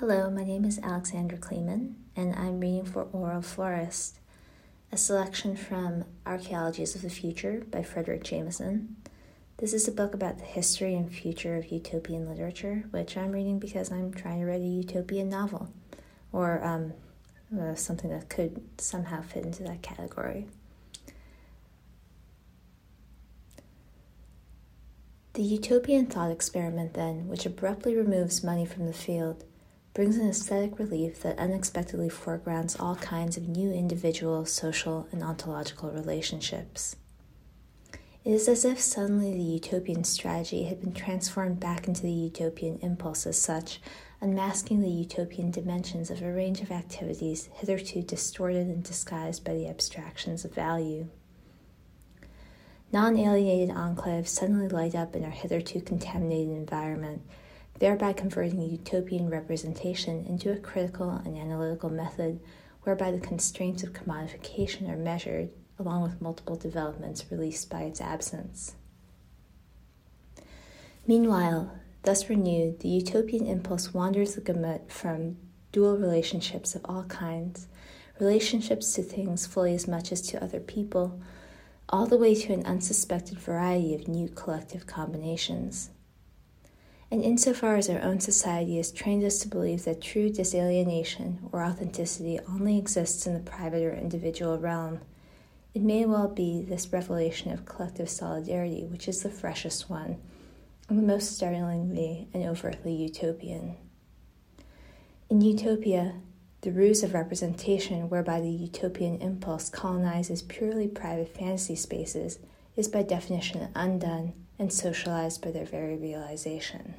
Hello, my name is Alexandra Kleeman, and I'm reading for Oral Florist, a selection from Archaeologies of the Future by Fredric Jameson. This is a book about the history and future of utopian literature, which I'm reading because I'm trying to write a utopian novel, or um, uh, something that could somehow fit into that category. The utopian thought experiment, then, which abruptly removes money from the field, brings an aesthetic relief that unexpectedly foregrounds all kinds of new individual, social, and ontological relationships. It is as if suddenly the utopian strategy had been transformed back into the utopian impulse as such, unmasking the utopian dimensions of a range of activities hitherto distorted and disguised by the abstractions of value. Non alienated enclaves suddenly light up in our hitherto contaminated environment thereby converting utopian representation into a critical and analytical method whereby the constraints of commodification are measured, along with multiple developments released by its absence. Meanwhile, thus renewed, the utopian impulse wanders the gamut from dual relationships of all kinds, relationships to things fully as much as to other people, all the way to an unsuspected variety of new collective combinations. And insofar as our own society has trained us to believe that true disalienation or authenticity only exists in the private or individual realm, it may well be this revelation of collective solidarity which is the freshest one, and the most startlingly and overtly utopian. In Utopia, the ruse of representation whereby the utopian impulse colonizes purely private fantasy spaces is by definition undone and socialized by their very realization.